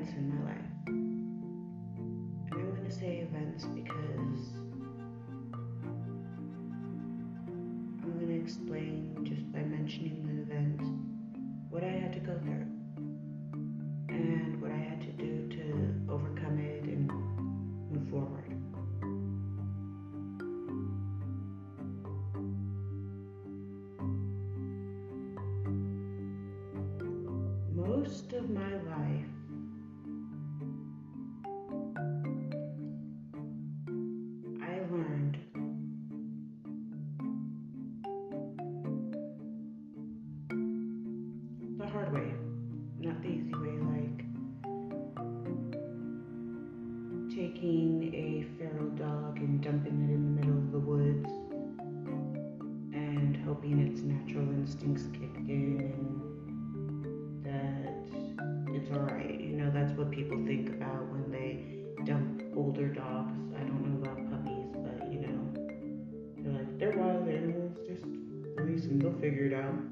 events in my life. And I'm going to say events because I'm going to explain just by mentioning the event what I had to go through and what I had to do to overcome it and move forward. Most of my life,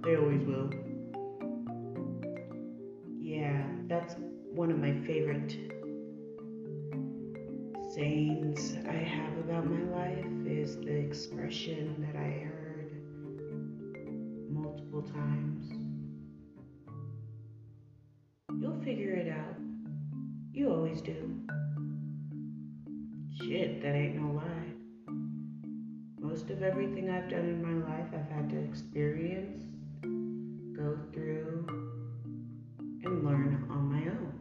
They always will. Yeah, that's one of my favorite sayings I have about my life is the expression that I heard multiple times. You'll figure it out. You always do. Shit, that ain't no lie. Most of everything I've done in my life, I've had to experience, go through, and learn on my own.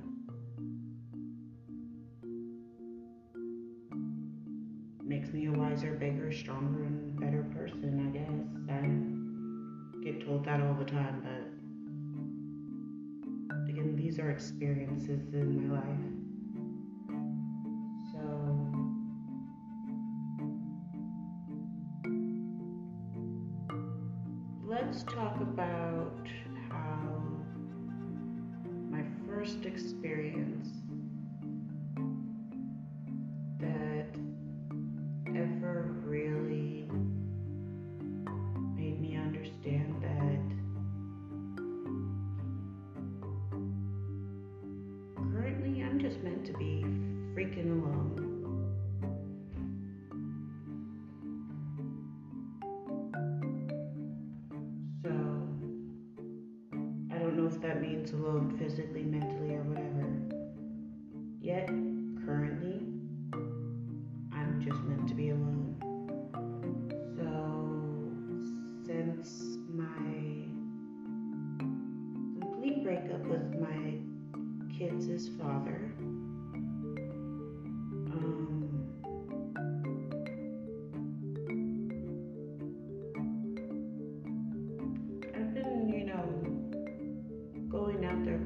Makes me a wiser, bigger, stronger, and better person, I guess. I get told that all the time, but again, these are experiences in my life. Let's talk about how my first experience that means alone physically, mentally, or whatever. Yet,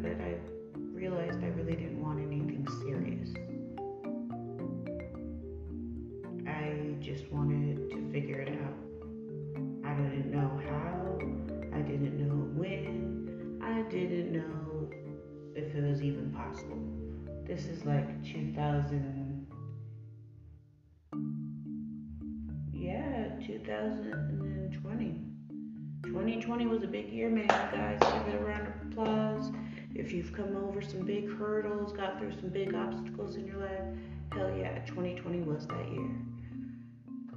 but I realized I really didn't want anything serious. I just wanted to figure it out. I didn't know how, I didn't know when, I didn't know if it was even possible. This is like 2000. Yeah, 2020. 2020 was a big year, man, guys. Give it a round. You've come over some big hurdles, got through some big obstacles in your life, hell yeah, 2020 was that year.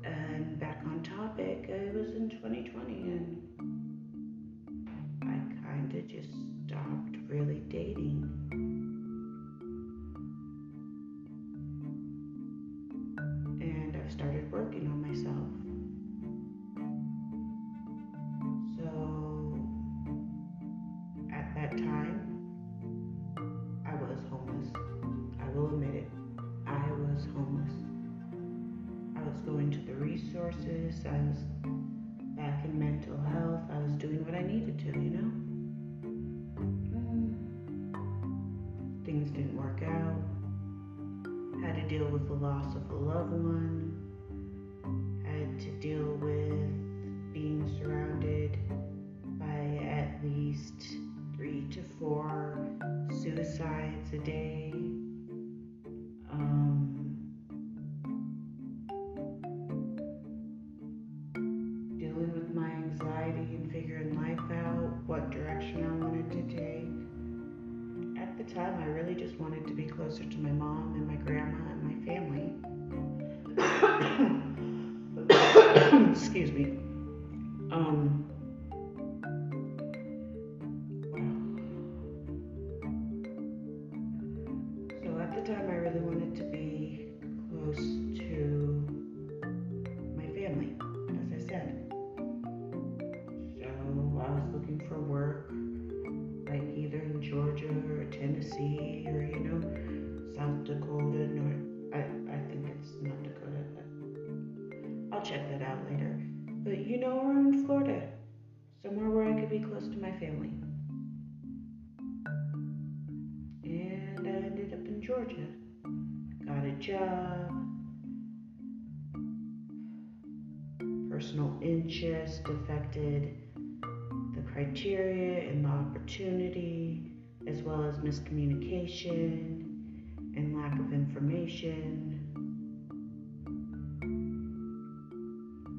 And back on topic, it was in 2020, and I kind of just stopped really dating. Resources. I was back in mental health. I was doing what I needed to, you know? Things didn't work out. Had to deal with the loss of a loved one. Had to deal with being surrounded time, I really just wanted to be closer to my mom and my grandma and my family. Excuse me. Um, Personal interest affected the criteria and the opportunity, as well as miscommunication and lack of information.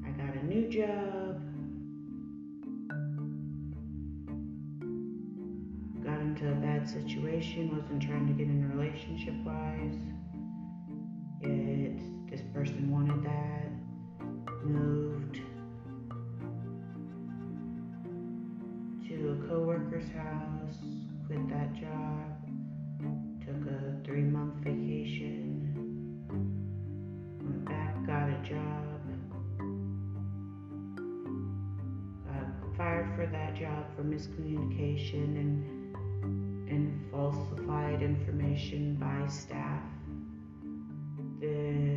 I got a new job. Got into a bad situation, wasn't trying to get in a relationship wise. Yet this person wanted that. Moved coworker's house, quit that job, took a three month vacation, went back, got a job, got fired for that job for miscommunication and and falsified information by staff. Then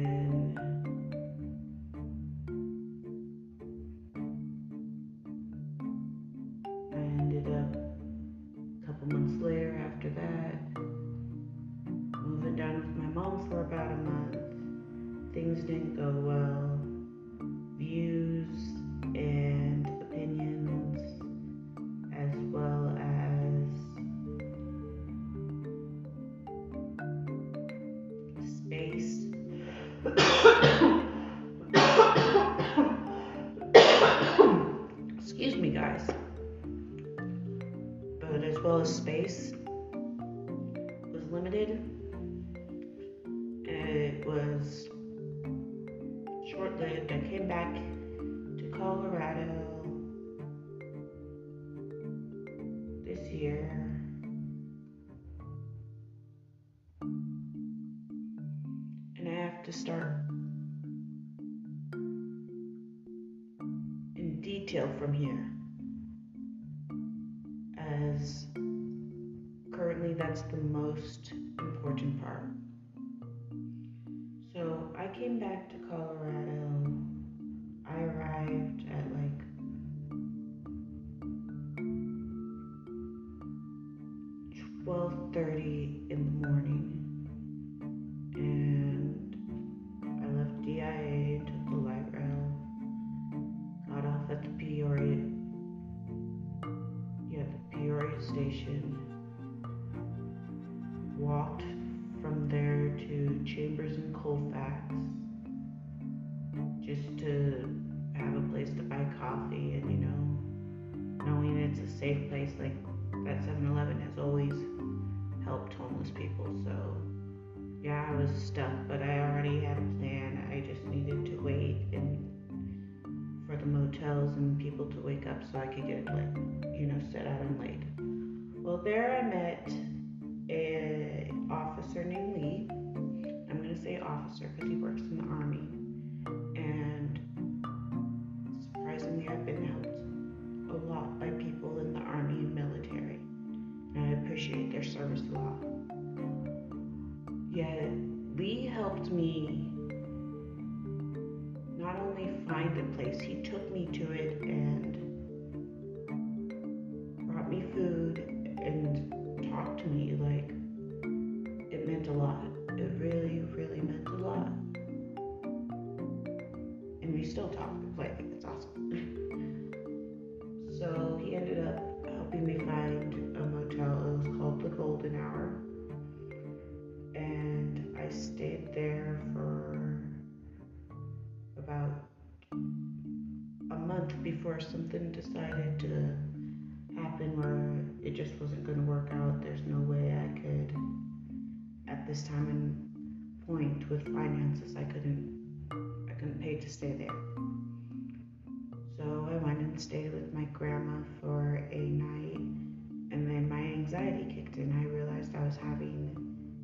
well. Views and opinions, as well as space. Excuse me, guys. But as well as space was limited. Back to Colorado this year. And I have to start in detail from here. As currently, that's the most important part. So I came back to Colorado. Homeless people so yeah I was stuck but I already had a plan I just needed to wait and for the motels and people to wake up so I could get like you know set out and laid well there I met a officer named Lee. I'm gonna say officer because he works in the army. Me to this time and point with finances, I couldn't, I couldn't pay to stay there. So I went and stayed with my grandma for a night, and then my anxiety kicked in. I realized I was having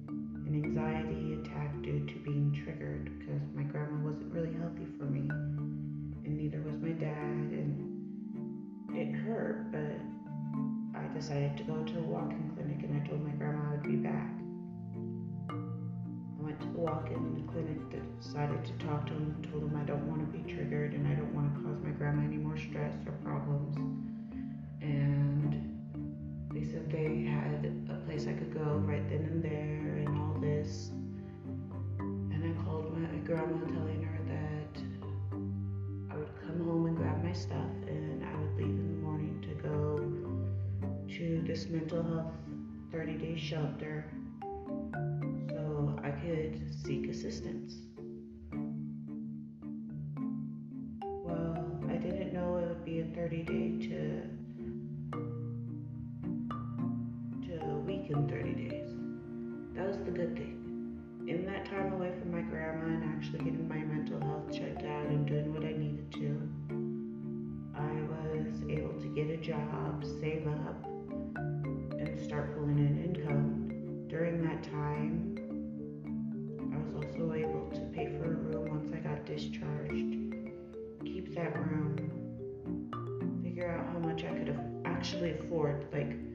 an anxiety attack due to being triggered because my grandma wasn't really healthy for me, and neither was my dad, and it hurt, but I decided to go to a walk-in clinic, and I told my grandma I would be back. I went to the clinic, decided to talk to him, told him I don't want to be triggered, and I don't want to cause my grandma any more stress or problems, and they said they had a place I could go right then and there and all this. And I called my grandma telling her that I would come home and grab my stuff and I would leave in the morning to go to this mental health 30 day shelter The good thing. In that time away from my grandma and actually getting my mental health checked out and doing what I needed to, I was able to get a job, save up, and start pulling in income. During that time, I was also able to pay for a room once I got discharged, keep that room, figure out how much I could actually afford. Like.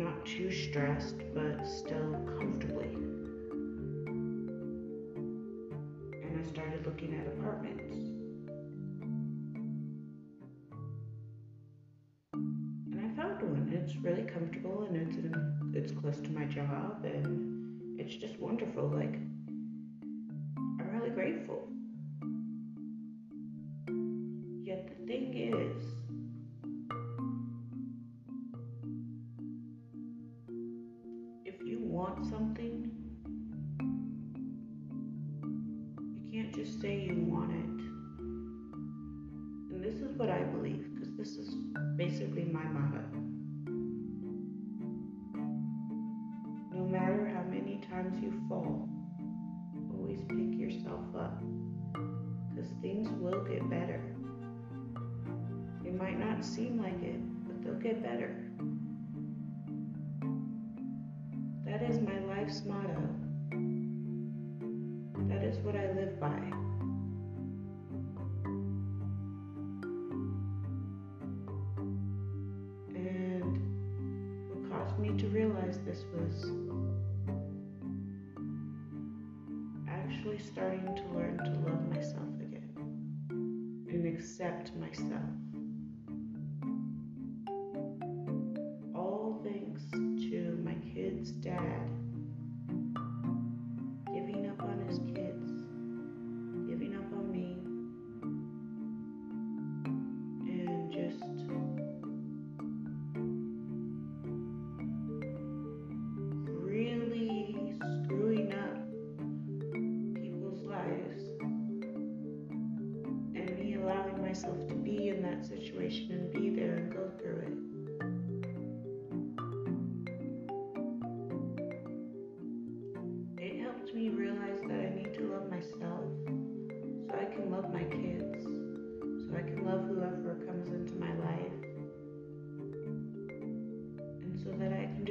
Not too stressed, but still comfortably. And I started looking at apartments. And I found one. It's really comfortable and it's in, it's close to my job and it's just wonderful. Like can't just say you want it. And this is what I believe, because this is basically my motto. No matter how many times you fall, always pick yourself up, because things will get better. It might not seem like it, but they'll get better. That is my life's motto. By. And what caused me to realize this was actually starting to learn to love myself again and accept myself.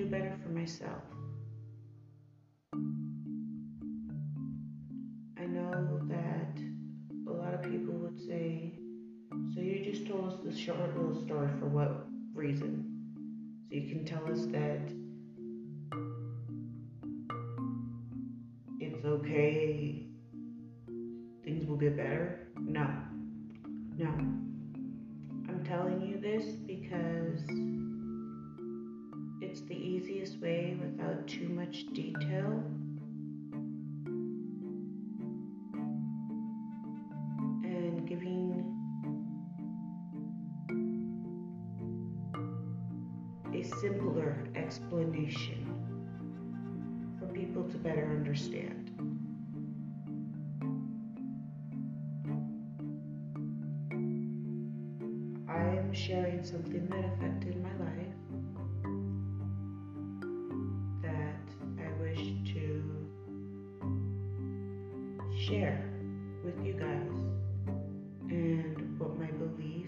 Better for myself. I know that a lot of people would say, So you just told us this short little story for what reason? So you can tell us that easiest way without too much detail. And giving a simpler explanation for people to better understand. Share with you guys. And what my beliefs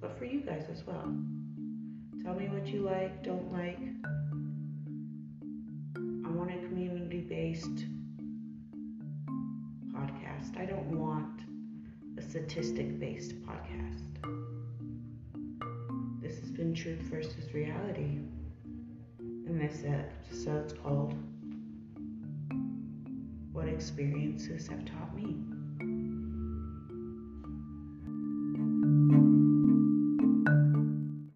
but for you guys as well. Tell me what you like, don't like. I want a community-based podcast. I don't want a statistic-based podcast. This has been Truth versus Reality. And this episode's called What Experiences Have Taught Me.